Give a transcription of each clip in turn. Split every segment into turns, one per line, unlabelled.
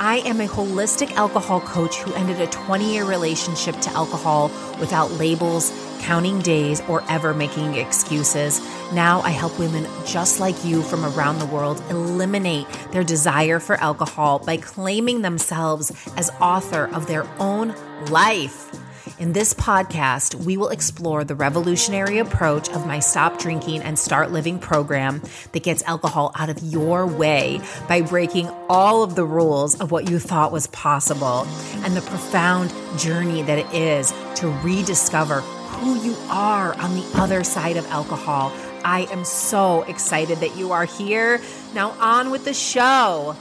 I am a holistic alcohol coach who ended a 20 year relationship to alcohol without labels, counting days, or ever making excuses. Now I help women just like you from around the world eliminate their desire for alcohol by claiming themselves as author of their own life. In this podcast, we will explore the revolutionary approach of my Stop Drinking and Start Living program that gets alcohol out of your way by breaking all of the rules of what you thought was possible and the profound journey that it is to rediscover who you are on the other side of alcohol. I am so excited that you are here. Now, on with the show.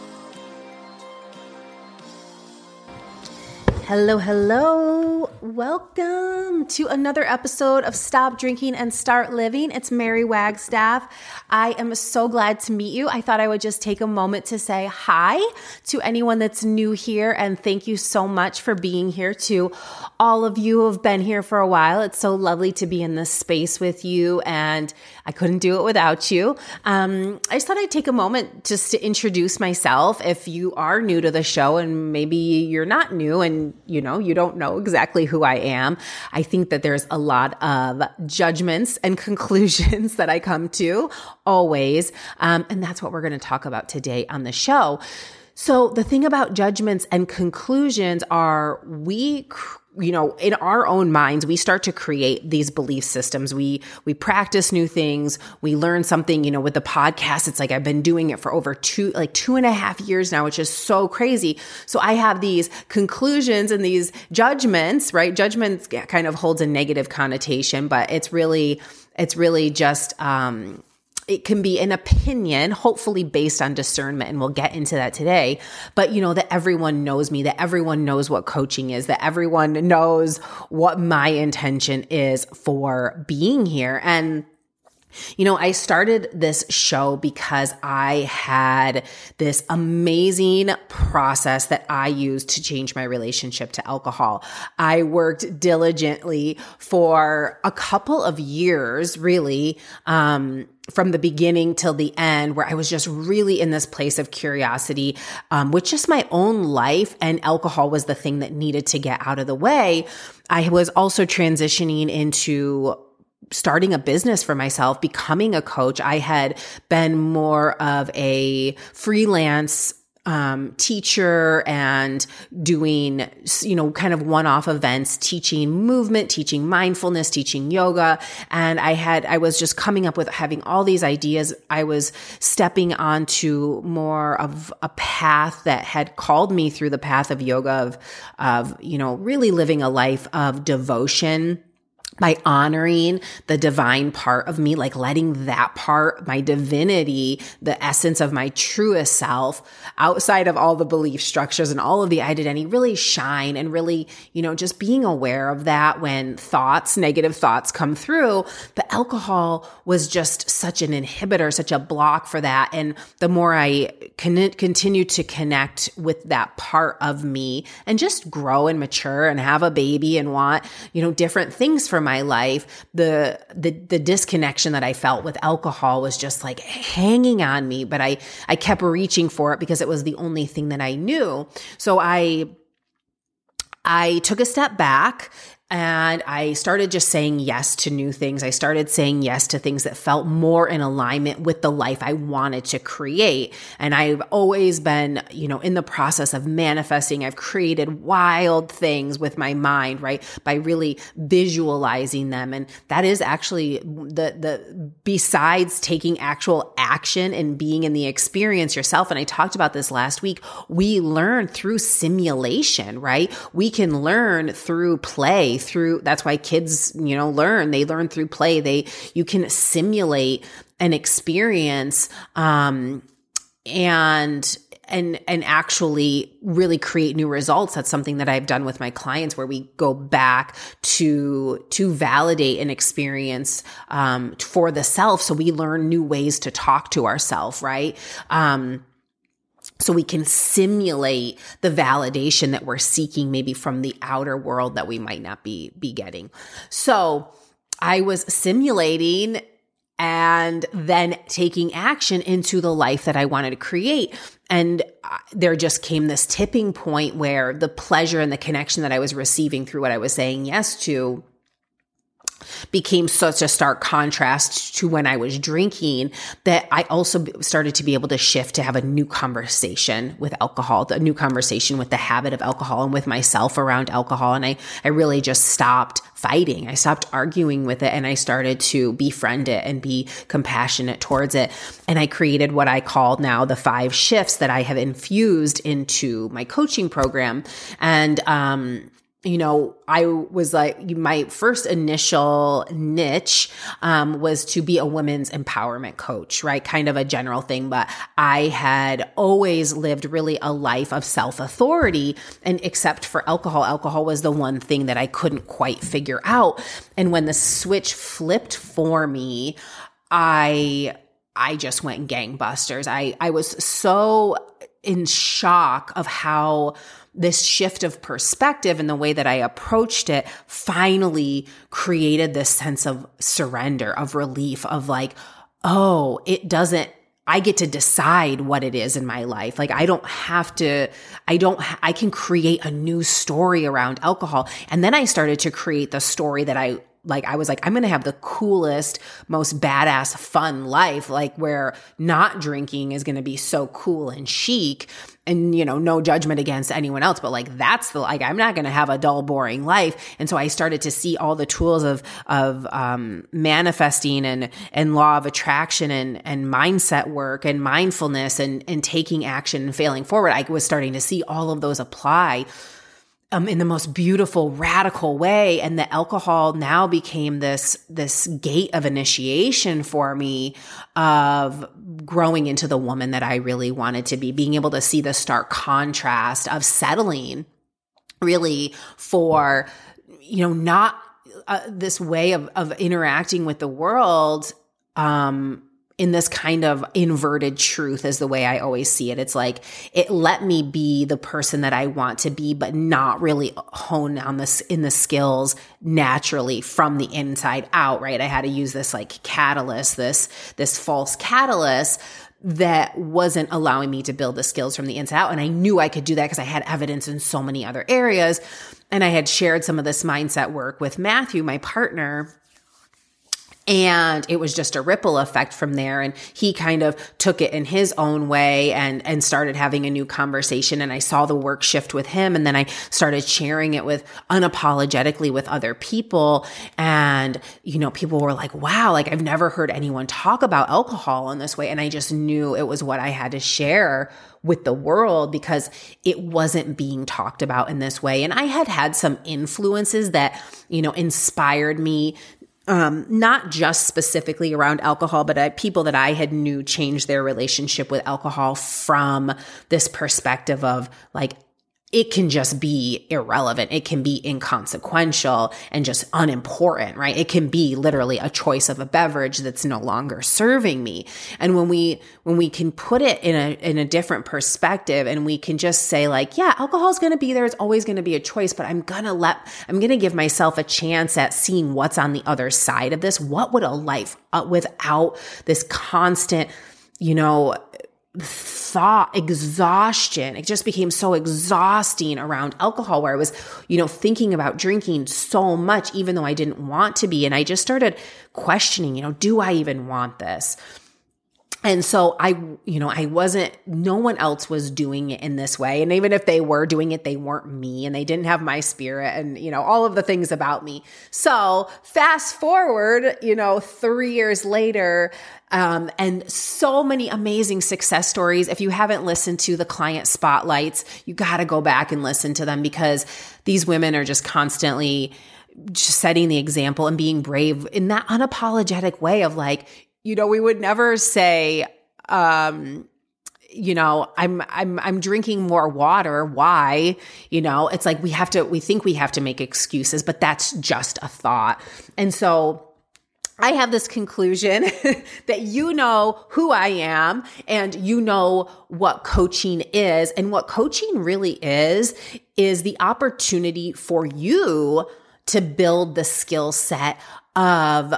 Hello, hello. Welcome to another episode of Stop Drinking and Start Living. It's Mary Wagstaff. I am so glad to meet you. I thought I would just take a moment to say hi to anyone that's new here and thank you so much for being here to all of you who have been here for a while. It's so lovely to be in this space with you and I couldn't do it without you. Um, I just thought I'd take a moment just to introduce myself. If you are new to the show and maybe you're not new and you know, you don't know exactly who I am, I think that there's a lot of judgments and conclusions that I come to always. Um, and that's what we're going to talk about today on the show. So the thing about judgments and conclusions are we you know in our own minds we start to create these belief systems. We we practice new things. We learn something you know with the podcast. It's like i've been doing it for over two like two and a half years now which is so crazy. So i have these conclusions and these judgments right? Judgments kind of holds a negative connotation but it's really it's really just um it can be an opinion, hopefully based on discernment, and we'll get into that today. But you know, that everyone knows me, that everyone knows what coaching is, that everyone knows what my intention is for being here. And you know, I started this show because I had this amazing process that I used to change my relationship to alcohol. I worked diligently for a couple of years, really, um, from the beginning till the end, where I was just really in this place of curiosity um, with just my own life, and alcohol was the thing that needed to get out of the way. I was also transitioning into starting a business for myself, becoming a coach. I had been more of a freelance um, teacher and doing, you know, kind of one off events, teaching movement, teaching mindfulness, teaching yoga. And I had, I was just coming up with having all these ideas. I was stepping onto more of a path that had called me through the path of yoga, of, of, you know, really living a life of devotion by honoring the divine part of me, like letting that part, my divinity, the essence of my truest self, outside of all the belief structures and all of the identity, really shine and really, you know, just being aware of that when thoughts, negative thoughts come through. But alcohol was just such an inhibitor, such a block for that. And the more I con- continue to connect with that part of me and just grow and mature and have a baby and want, you know, different things my life, the the the disconnection that I felt with alcohol was just like hanging on me, but I I kept reaching for it because it was the only thing that I knew. So I I took a step back and I started just saying yes to new things. I started saying yes to things that felt more in alignment with the life I wanted to create. And I've always been, you know, in the process of manifesting. I've created wild things with my mind, right? By really visualizing them. And that is actually the, the, besides taking actual action and being in the experience yourself. And I talked about this last week. We learn through simulation, right? We can learn through play through that's why kids you know learn. They learn through play. They you can simulate an experience um and and and actually really create new results. That's something that I've done with my clients where we go back to to validate an experience um, for the self. So we learn new ways to talk to ourselves right? Um, so we can simulate the validation that we're seeking maybe from the outer world that we might not be be getting so i was simulating and then taking action into the life that I wanted to create. And uh, there just came this tipping point where the pleasure and the connection that I was receiving through what I was saying yes to became such a stark contrast to when I was drinking that I also started to be able to shift to have a new conversation with alcohol, a new conversation with the habit of alcohol and with myself around alcohol. And I, I really just stopped fighting. I stopped arguing with it and I started to befriend it and be compassionate towards it. And I created what I call now the five shifts that I have infused into my coaching program. And, um, you know, I was like, my first initial niche um, was to be a women's empowerment coach, right? Kind of a general thing, but I had always lived really a life of self authority. And except for alcohol, alcohol was the one thing that I couldn't quite figure out. And when the switch flipped for me, I, I just went gangbusters. I, I was so in shock of how this shift of perspective and the way that I approached it finally created this sense of surrender, of relief, of like, oh, it doesn't I get to decide what it is in my life. Like I don't have to, I don't, I can create a new story around alcohol. And then I started to create the story that I like I was like, I'm gonna have the coolest, most badass, fun life, like where not drinking is gonna be so cool and chic. And you know, no judgment against anyone else, but like that's the like I'm not gonna have a dull, boring life. And so I started to see all the tools of of um, manifesting and and law of attraction and and mindset work and mindfulness and and taking action and failing forward. I was starting to see all of those apply um, in the most beautiful, radical way. And the alcohol now became this, this gate of initiation for me of growing into the woman that I really wanted to be, being able to see the stark contrast of settling really for, you know, not uh, this way of, of interacting with the world, um, in this kind of inverted truth is the way I always see it. It's like it let me be the person that I want to be, but not really hone on this in the skills naturally from the inside out, right? I had to use this like catalyst, this, this false catalyst that wasn't allowing me to build the skills from the inside out. And I knew I could do that because I had evidence in so many other areas. And I had shared some of this mindset work with Matthew, my partner and it was just a ripple effect from there. And he kind of took it in his own way and and started having a new conversation. And I saw the work shift with him. And then I started sharing it with unapologetically with other people. And you know people were like wow like I've never heard anyone talk about alcohol in this way. And I just knew it was what I had to share with the world because it wasn't being talked about in this way. And I had had some influences that, you know, inspired me um, not just specifically around alcohol, but uh, people that I had knew changed their relationship with alcohol from this perspective of like it can just be irrelevant. It can be inconsequential and just unimportant, right? It can be literally a choice of a beverage that's no longer serving me. And when we, when we can put it in a, in a different perspective and we can just say like, yeah, alcohol is going to be there. It's always going to be a choice, but I'm going to let, I'm going to give myself a chance at seeing what's on the other side of this. What would a life uh, without this constant, you know, thought exhaustion. It just became so exhausting around alcohol where I was, you know, thinking about drinking so much, even though I didn't want to be. And I just started questioning, you know, do I even want this? And so I, you know, I wasn't, no one else was doing it in this way. And even if they were doing it, they weren't me and they didn't have my spirit and, you know, all of the things about me. So fast forward, you know, three years later, um, and so many amazing success stories. If you haven't listened to the client spotlights, you got to go back and listen to them because these women are just constantly, just setting the example and being brave in that unapologetic way of like, you know, we would never say, um, you know, I'm I'm I'm drinking more water. Why? You know, it's like we have to we think we have to make excuses, but that's just a thought. And so I have this conclusion that you know who I am and you know what coaching is. And what coaching really is, is the opportunity for you to build the skill set of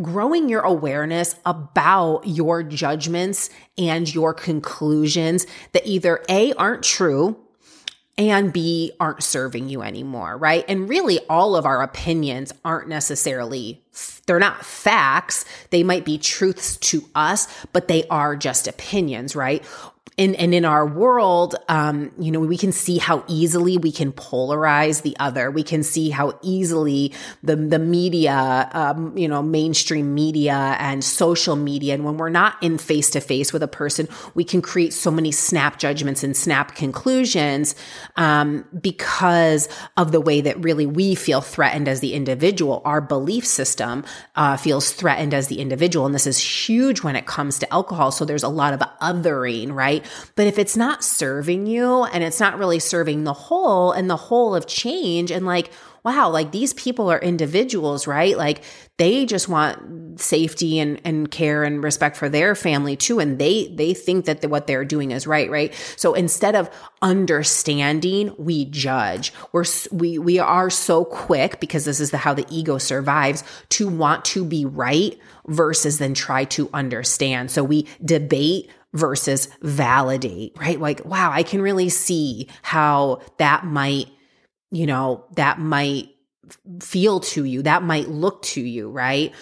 growing your awareness about your judgments and your conclusions that either A aren't true and B aren't serving you anymore, right? And really all of our opinions aren't necessarily they're not facts. They might be truths to us, but they are just opinions, right? And, and in our world, um, you know, we can see how easily we can polarize the other. We can see how easily the, the media, um, you know, mainstream media and social media. And when we're not in face to face with a person, we can create so many snap judgments and snap conclusions, um, because of the way that really we feel threatened as the individual. Our belief system, uh, feels threatened as the individual. And this is huge when it comes to alcohol. So there's a lot of othering, right? But if it's not serving you and it's not really serving the whole and the whole of change and like, wow, like these people are individuals, right? Like they just want safety and, and care and respect for their family too. And they, they think that the, what they're doing is right, right? So instead of understanding, we judge. We're, we, we are so quick because this is the, how the ego survives to want to be right versus then try to understand. So we debate versus validate, right? Like, wow, I can really see how that might, you know, that might feel to you, that might look to you, right?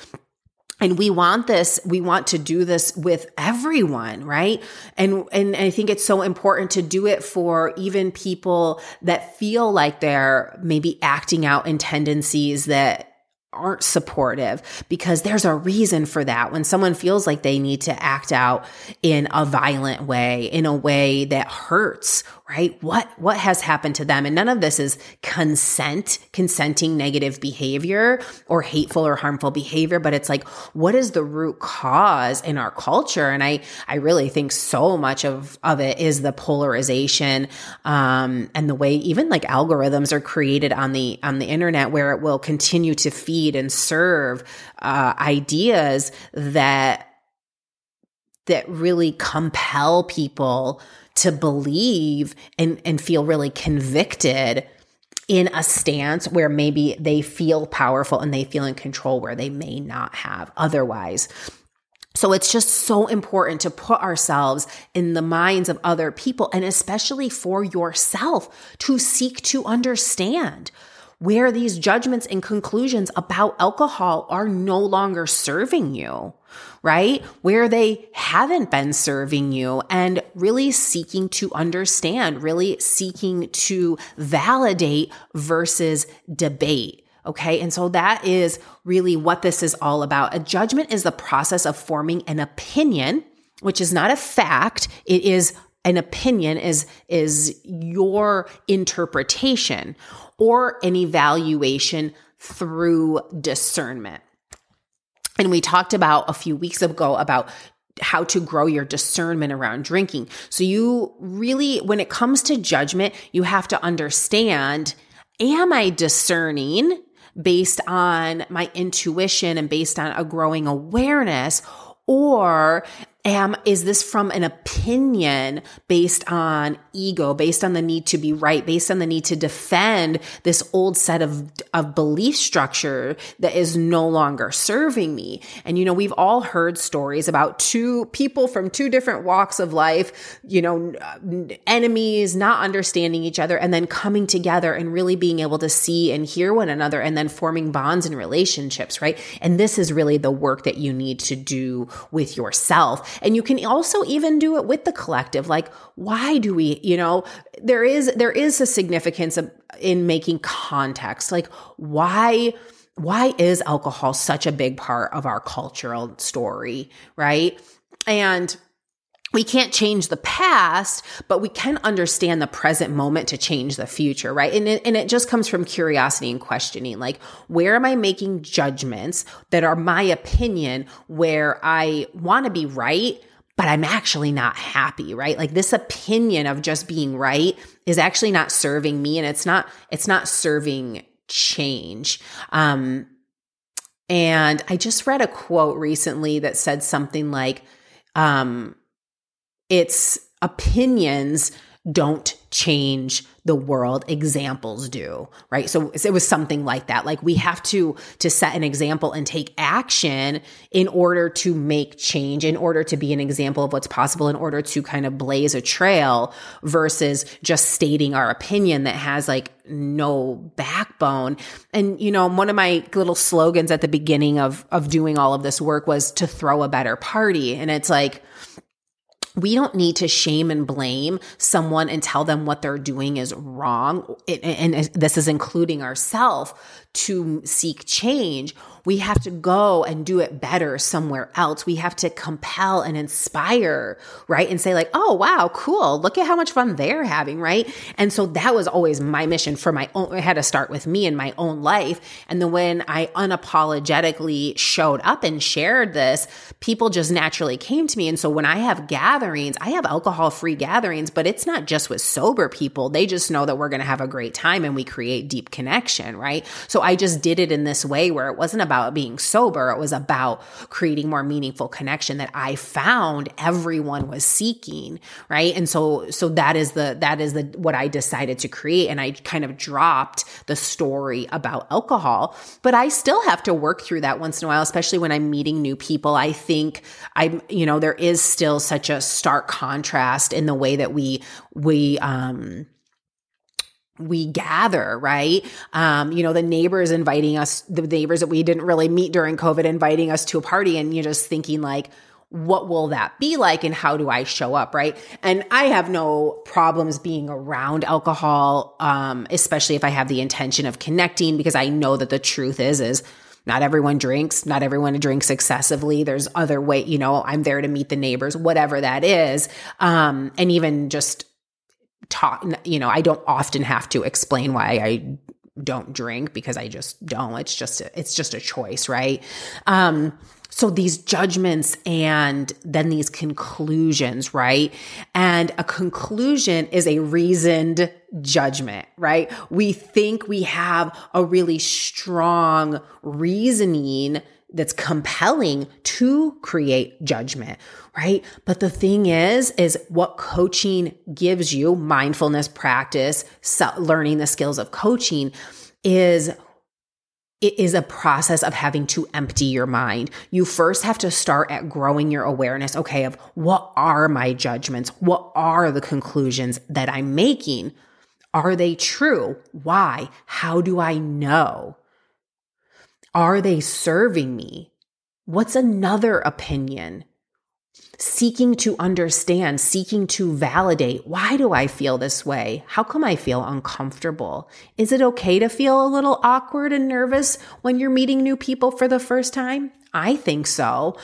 and we want this we want to do this with everyone right and and i think it's so important to do it for even people that feel like they're maybe acting out in tendencies that aren't supportive because there's a reason for that. When someone feels like they need to act out in a violent way, in a way that hurts right? What, what has happened to them? And none of this is consent, consenting negative behavior or hateful or harmful behavior, but it's like, what is the root cause in our culture? And I, I really think so much of, of it is the polarization, um, and the way even like algorithms are created on the, on the internet where it will continue to feed and serve, uh, ideas that, that really compel people to believe and, and feel really convicted in a stance where maybe they feel powerful and they feel in control where they may not have otherwise. So it's just so important to put ourselves in the minds of other people and especially for yourself to seek to understand where these judgments and conclusions about alcohol are no longer serving you, right? Where they haven't been serving you and really seeking to understand, really seeking to validate versus debate. Okay. And so that is really what this is all about. A judgment is the process of forming an opinion, which is not a fact. It is an opinion is, is your interpretation or an evaluation through discernment. And we talked about a few weeks ago about how to grow your discernment around drinking. So you really, when it comes to judgment, you have to understand, am I discerning based on my intuition and based on a growing awareness? Or am is this from an opinion based on ego based on the need to be right based on the need to defend this old set of of belief structure that is no longer serving me? And you know we've all heard stories about two people from two different walks of life you know enemies not understanding each other and then coming together and really being able to see and hear one another and then forming bonds and relationships right? And this is really the work that you need to do with yourself and you can also even do it with the collective. Like, why do we, you know, there is, there is a significance of, in making context. Like, why, why is alcohol such a big part of our cultural story? Right. And, we can't change the past, but we can understand the present moment to change the future, right? And it, and it just comes from curiosity and questioning. Like, where am I making judgments that are my opinion where I want to be right, but I'm actually not happy, right? Like this opinion of just being right is actually not serving me and it's not, it's not serving change. Um, and I just read a quote recently that said something like, um, it's opinions don't change the world. Examples do right? So it was something like that. Like we have to to set an example and take action in order to make change in order to be an example of what's possible in order to kind of blaze a trail versus just stating our opinion that has like no backbone. And you know one of my little slogans at the beginning of of doing all of this work was to throw a better party. And it's like we don't need to shame and blame someone and tell them what they're doing is wrong. and this is including ourselves to seek change. We have to go and do it better somewhere else. We have to compel and inspire, right? And say like, oh, wow, cool. Look at how much fun they're having, right? And so that was always my mission for my own. I had to start with me in my own life. And then when I unapologetically showed up and shared this, people just naturally came to me. And so when I have gatherings, I have alcohol free gatherings, but it's not just with sober people. They just know that we're going to have a great time and we create deep connection, right? So I just did it in this way where it wasn't about being sober. It was about creating more meaningful connection that I found everyone was seeking. Right. And so, so that is the, that is the, what I decided to create. And I kind of dropped the story about alcohol, but I still have to work through that once in a while, especially when I'm meeting new people. I think I'm, you know, there is still such a stark contrast in the way that we, we, um, we gather, right? Um, you know, the neighbors inviting us, the neighbors that we didn't really meet during COVID, inviting us to a party, and you're just thinking like, what will that be like and how do I show up, right? And I have no problems being around alcohol, um, especially if I have the intention of connecting, because I know that the truth is, is not everyone drinks, not everyone drinks excessively. There's other way, you know, I'm there to meet the neighbors, whatever that is. Um, and even just talk, you know, I don't often have to explain why I don't drink because I just don't. It's just a, it's just a choice, right? Um, so these judgments and then these conclusions, right? And a conclusion is a reasoned judgment, right? We think we have a really strong reasoning that's compelling to create judgment, right? But the thing is, is what coaching gives you, mindfulness practice, learning the skills of coaching is it is a process of having to empty your mind. You first have to start at growing your awareness, okay, of what are my judgments? What are the conclusions that I'm making? Are they true? Why? How do I know? Are they serving me? What's another opinion? Seeking to understand, seeking to validate. Why do I feel this way? How come I feel uncomfortable? Is it okay to feel a little awkward and nervous when you're meeting new people for the first time? I think so.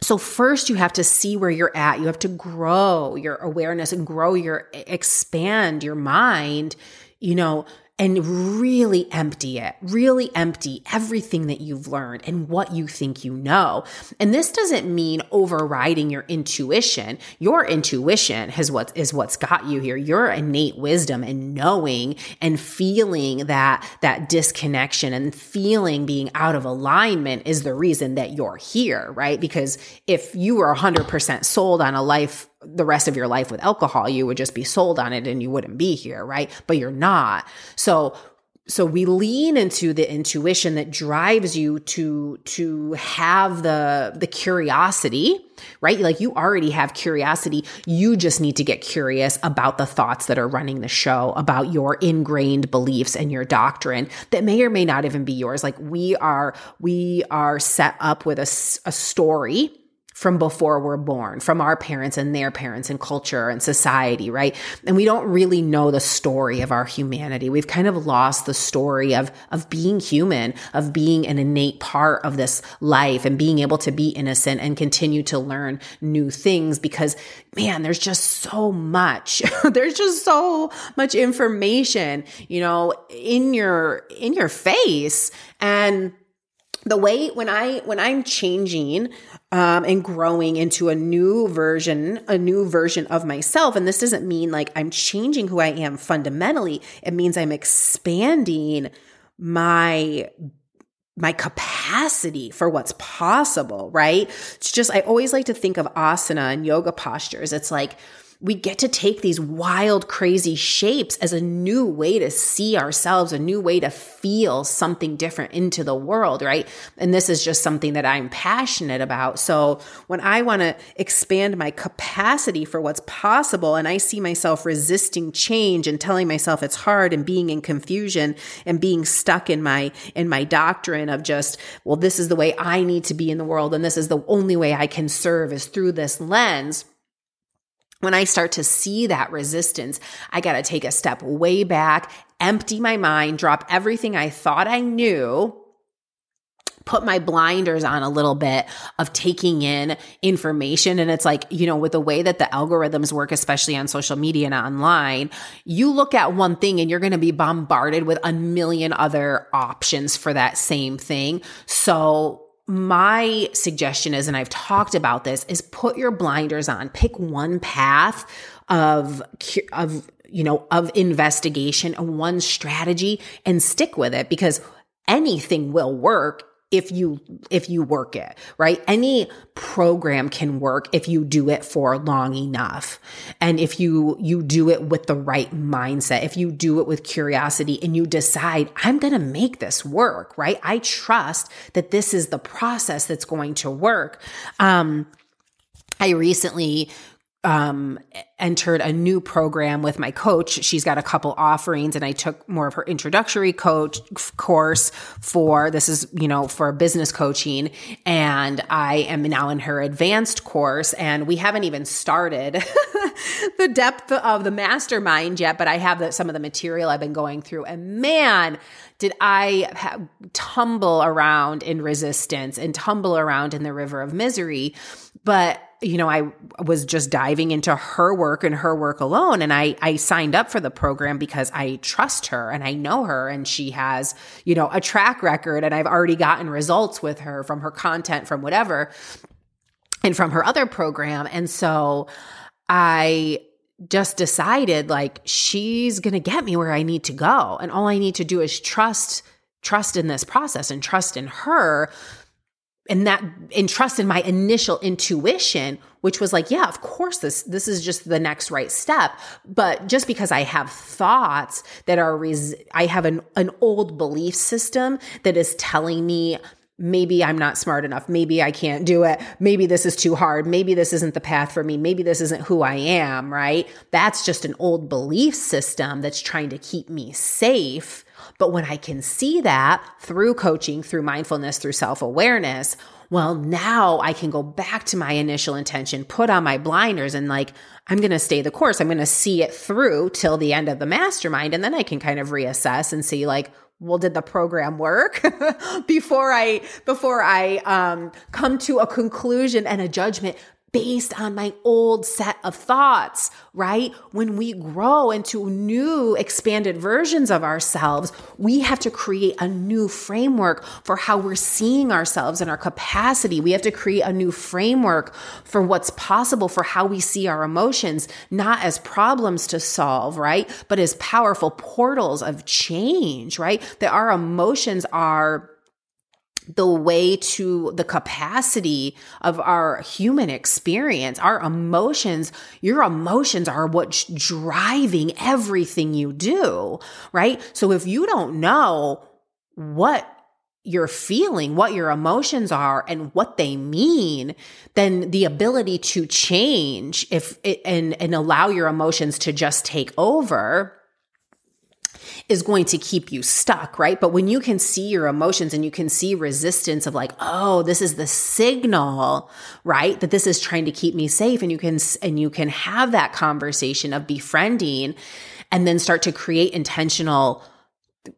So first you have to see where you're at. You have to grow your awareness and grow your expand your mind, you know, and really empty it, really empty everything that you've learned and what you think you know. And this doesn't mean overriding your intuition. Your intuition is what is what's got you here. Your innate wisdom and knowing and feeling that that disconnection and feeling being out of alignment is the reason that you're here, right? Because if you were 100% sold on a life the rest of your life with alcohol, you would just be sold on it and you wouldn't be here, right? But you're not. So so we lean into the intuition that drives you to to have the the curiosity right like you already have curiosity you just need to get curious about the thoughts that are running the show about your ingrained beliefs and your doctrine that may or may not even be yours like we are we are set up with a, a story from before we're born, from our parents and their parents and culture and society, right? And we don't really know the story of our humanity. We've kind of lost the story of, of being human, of being an innate part of this life and being able to be innocent and continue to learn new things because man, there's just so much. there's just so much information, you know, in your, in your face. And the way when I when I'm changing um, and growing into a new version, a new version of myself, and this doesn't mean like I'm changing who I am fundamentally. It means I'm expanding my my capacity for what's possible, right? It's just I always like to think of asana and yoga postures. It's like we get to take these wild, crazy shapes as a new way to see ourselves, a new way to feel something different into the world, right? And this is just something that I'm passionate about. So when I want to expand my capacity for what's possible and I see myself resisting change and telling myself it's hard and being in confusion and being stuck in my, in my doctrine of just, well, this is the way I need to be in the world and this is the only way I can serve is through this lens when I start to see that resistance, I got to take a step way back, empty my mind, drop everything I thought I knew, put my blinders on a little bit of taking in information. And it's like, you know, with the way that the algorithms work, especially on social media and online, you look at one thing and you're going to be bombarded with a million other options for that same thing. So my suggestion is, and I've talked about this, is put your blinders on, pick one path of, of, you know, of investigation, one strategy and stick with it because anything will work if you if you work it right? Any program can work if you do it for long enough. And if you you do it with the right mindset if you do it with curiosity and you decide i'm going to make this work right? I trust that this is the process that's going to work. Um I recently um, entered a new program with my coach. She's got a couple offerings, and I took more of her introductory coach course for this is you know for business coaching, and I am now in her advanced course, and we haven't even started the depth of the mastermind yet, but I have the, some of the material I've been going through, and man, did I ha- tumble around in resistance and tumble around in the river of misery, but you know, I was just diving into her work and her work alone. And I, I signed up for the program because I trust her and I know her and she has, you know, a track record and I've already gotten results with her from her content, from whatever, and from her other program. And so I just decided like she's going to get me where I need to go. And all I need to do is trust, trust in this process and trust in her and that and trust in my initial intuition which was like yeah of course this this is just the next right step but just because i have thoughts that are res- i have an an old belief system that is telling me maybe I'm not smart enough. Maybe I can't do it. Maybe this is too hard. Maybe this isn't the path for me. Maybe this isn't who I am, right? That's just an old belief system that's trying to keep me safe. But when I can see that through coaching, through mindfulness, through self awareness, well, now I can go back to my initial intention, put on my blinders and like, I'm going to stay the course. I'm going to see it through till the end of the mastermind. And then I can kind of reassess and see like, well did the program work before i before i um, come to a conclusion and a judgment based on my old set of thoughts, right? When we grow into new expanded versions of ourselves, we have to create a new framework for how we're seeing ourselves and our capacity. We have to create a new framework for what's possible for how we see our emotions, not as problems to solve, right? But as powerful portals of change, right? That our emotions are the way to the capacity of our human experience, our emotions, your emotions are what's driving everything you do, right? So if you don't know what you're feeling, what your emotions are and what they mean, then the ability to change if and and allow your emotions to just take over is going to keep you stuck, right? But when you can see your emotions and you can see resistance of like, oh, this is the signal, right? That this is trying to keep me safe and you can and you can have that conversation of befriending and then start to create intentional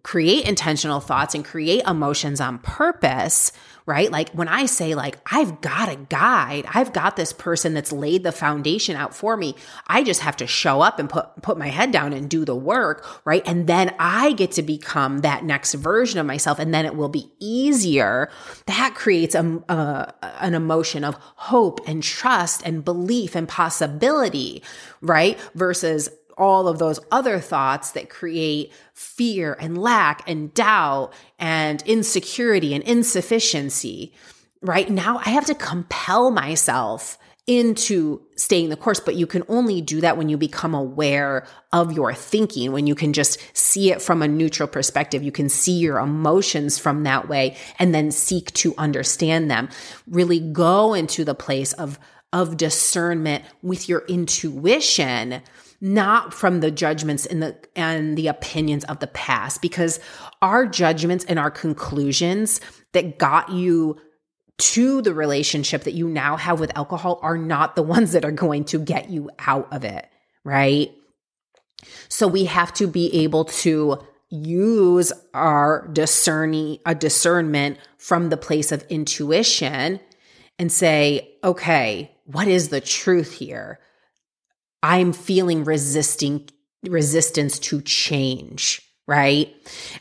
create intentional thoughts and create emotions on purpose right? Like when I say like, I've got a guide, I've got this person that's laid the foundation out for me. I just have to show up and put, put my head down and do the work, right? And then I get to become that next version of myself and then it will be easier. That creates a, a an emotion of hope and trust and belief and possibility, right? Versus all of those other thoughts that create fear and lack and doubt and insecurity and insufficiency, right? Now I have to compel myself into staying the course, but you can only do that when you become aware of your thinking, when you can just see it from a neutral perspective. You can see your emotions from that way and then seek to understand them. Really go into the place of, of discernment with your intuition not from the judgments and the and the opinions of the past because our judgments and our conclusions that got you to the relationship that you now have with alcohol are not the ones that are going to get you out of it, right? So we have to be able to use our discerning a discernment from the place of intuition and say, okay, what is the truth here? I'm feeling resisting resistance to change, right?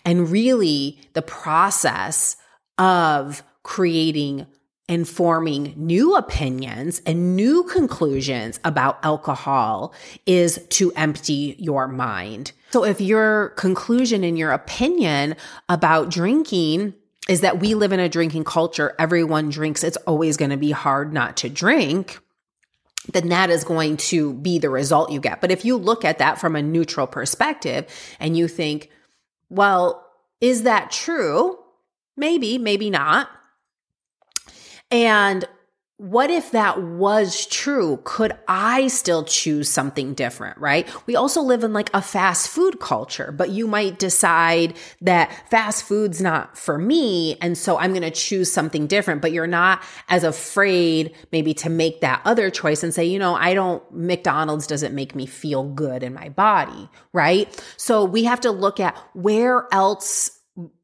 And really the process of creating and forming new opinions and new conclusions about alcohol is to empty your mind. So if your conclusion and your opinion about drinking is that we live in a drinking culture, everyone drinks, it's always going to be hard not to drink then that is going to be the result you get. But if you look at that from a neutral perspective and you think, well, is that true? Maybe, maybe not. And what if that was true? Could I still choose something different, right? We also live in like a fast food culture, but you might decide that fast food's not for me. And so I'm going to choose something different, but you're not as afraid maybe to make that other choice and say, you know, I don't, McDonald's doesn't make me feel good in my body, right? So we have to look at where else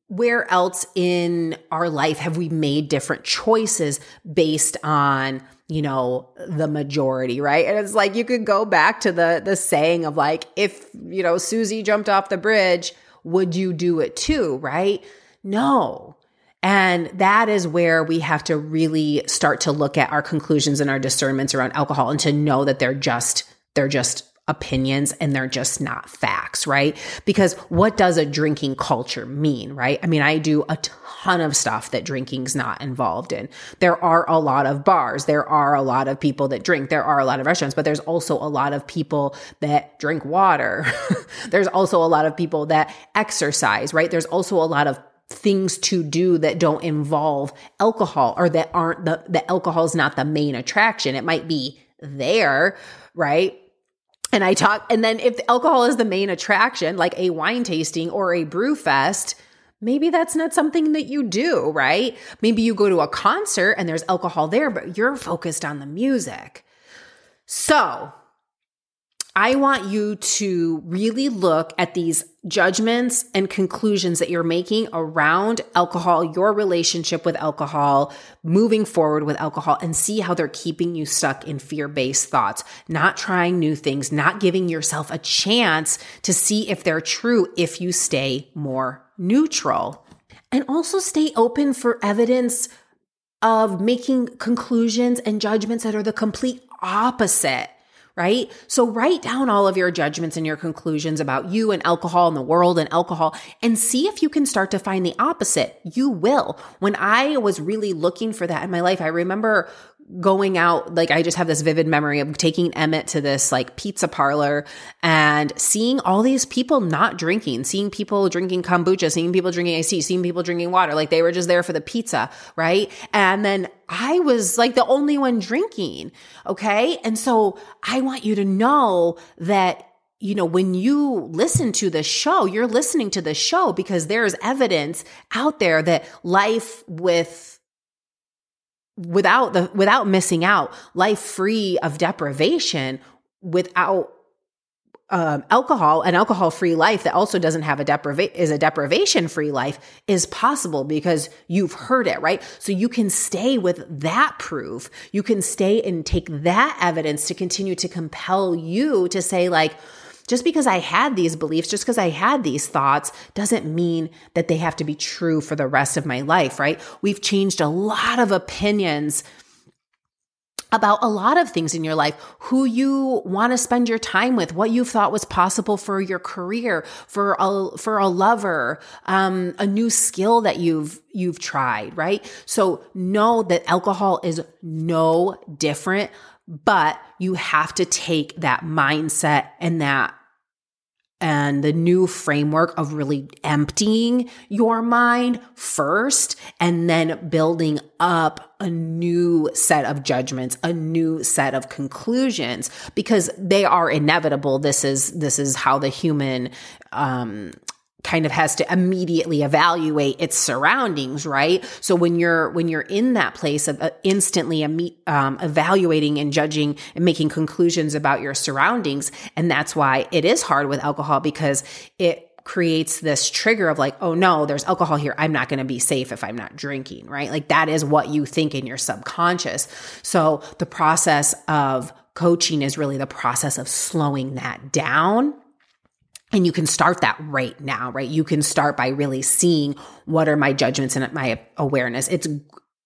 where else in our life have we made different choices based on you know the majority right? And it's like you could go back to the the saying of like if you know Susie jumped off the bridge would you do it too right? No. And that is where we have to really start to look at our conclusions and our discernments around alcohol and to know that they're just they're just opinions and they're just not facts, right? Because what does a drinking culture mean, right? I mean, I do a ton of stuff that drinking's not involved in. There are a lot of bars, there are a lot of people that drink, there are a lot of restaurants, but there's also a lot of people that drink water. there's also a lot of people that exercise, right? There's also a lot of things to do that don't involve alcohol or that aren't the, the is not the main attraction. It might be there, right? And I talk, and then if alcohol is the main attraction, like a wine tasting or a brew fest, maybe that's not something that you do, right? Maybe you go to a concert and there's alcohol there, but you're focused on the music. So I want you to really look at these judgments and conclusions that you're making around alcohol, your relationship with alcohol, moving forward with alcohol, and see how they're keeping you stuck in fear based thoughts, not trying new things, not giving yourself a chance to see if they're true if you stay more neutral. And also stay open for evidence of making conclusions and judgments that are the complete opposite right? So write down all of your judgments and your conclusions about you and alcohol and the world and alcohol and see if you can start to find the opposite. You will. When I was really looking for that in my life, I remember going out, like I just have this vivid memory of taking Emmett to this like pizza parlor and seeing all these people not drinking, seeing people drinking kombucha, seeing people drinking iced tea, seeing people drinking water. Like they were just there for the pizza, right? And then I was like the only one drinking. Okay. And so I want you to know that you know, when you listen to the show, you're listening to the show because there's evidence out there that life with without the without missing out life free of deprivation without um, alcohol an alcohol free life that also doesn't have a deprivation is a deprivation free life is possible because you've heard it right? So you can stay with that proof. You can stay and take that evidence to continue to compel you to say like just because I had these beliefs, just because I had these thoughts, doesn't mean that they have to be true for the rest of my life, right? We've changed a lot of opinions about a lot of things in your life, who you want to spend your time with, what you thought was possible for your career, for a, for a lover, um, a new skill that you've, you've tried, right? So know that alcohol is no different, but you have to take that mindset and that and the new framework of really emptying your mind first and then building up a new set of judgments, a new set of conclusions because they are inevitable. This is, this is how the human, um, kind of has to immediately evaluate its surroundings right? So when you're when you're in that place of uh, instantly um, evaluating and judging and making conclusions about your surroundings and that's why it is hard with alcohol because it creates this trigger of like oh no there's alcohol here. I'm not going to be safe if i'm not drinking right? Like that is what you think in your subconscious. So the process of coaching is really the process of slowing that down and you can start that right now, right? You can start by really seeing what are my judgments and my awareness. It's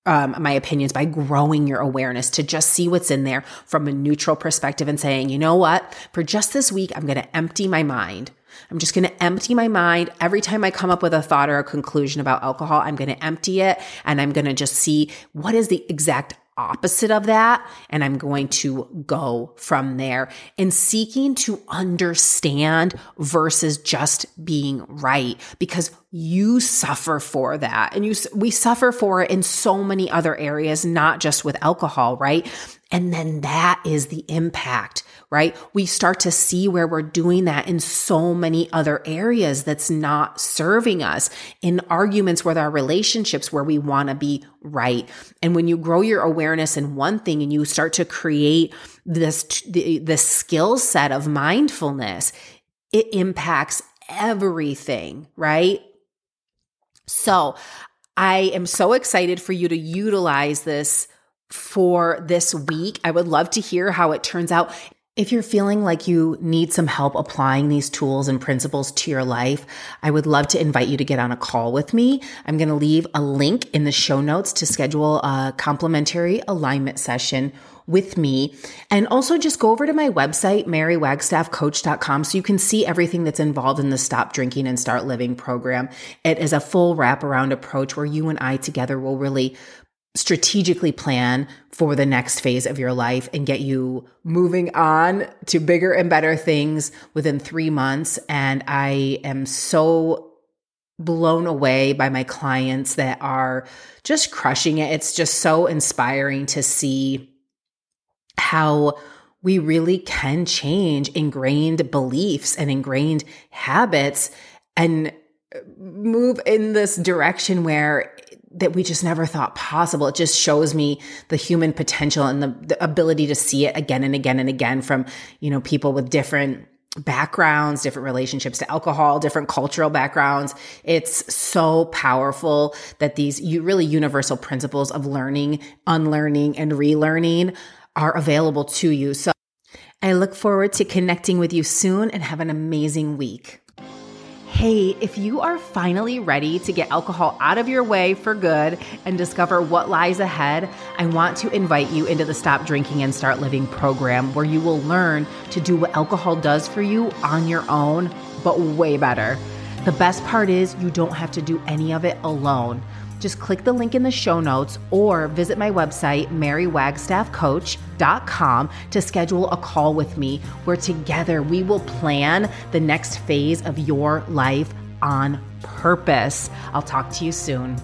um, my opinions by growing your awareness to just see what's in there from a neutral perspective and saying, you know what? For just this week, I'm going to empty my mind. I'm just going to empty my mind. Every time I come up with a thought or a conclusion about alcohol, I'm going to empty it and I'm going to just see what is the exact opposite of that. And I'm going to go from there and seeking to understand versus just being right because you suffer for that. And you, we suffer for it in so many other areas, not just with alcohol, right? And then that is the impact, right? We start to see where we're doing that in so many other areas that's not serving us in arguments with our relationships where we want to be right. And when you grow your awareness in one thing and you start to create this, the, skill set of mindfulness, it impacts everything, right? So I am so excited for you to utilize this for this week. I would love to hear how it turns out. If you're feeling like you need some help applying these tools and principles to your life, I would love to invite you to get on a call with me. I'm going to leave a link in the show notes to schedule a complimentary alignment session with me. And also just go over to my website, marywagstaffcoach.com, so you can see everything that's involved in the Stop Drinking and Start Living program. It is a full wraparound approach where you and I together will really strategically plan for the next phase of your life and get you moving on to bigger and better things within three months. And I am so blown away by my clients that are just crushing it. It's just so inspiring to see how we really can change ingrained beliefs and ingrained habits and move in this direction where that we just never thought possible. It just shows me the human potential and the, the ability to see it again and again and again from, you know, people with different backgrounds, different relationships to alcohol, different cultural backgrounds. It's so powerful that these really universal principles of learning, unlearning, and relearning are available to you. So I look forward to connecting with you soon and have an amazing week. Hey, if you are finally ready to get alcohol out of your way for good and discover what lies ahead, I want to invite you into the Stop Drinking and Start Living program where you will learn to do what alcohol does for you on your own, but way better. The best part is you don't have to do any of it alone. Just click the link in the show notes or visit my website, marywagstaffcoach.com, to schedule a call with me where together we will plan the next phase of your life on purpose. I'll talk to you soon.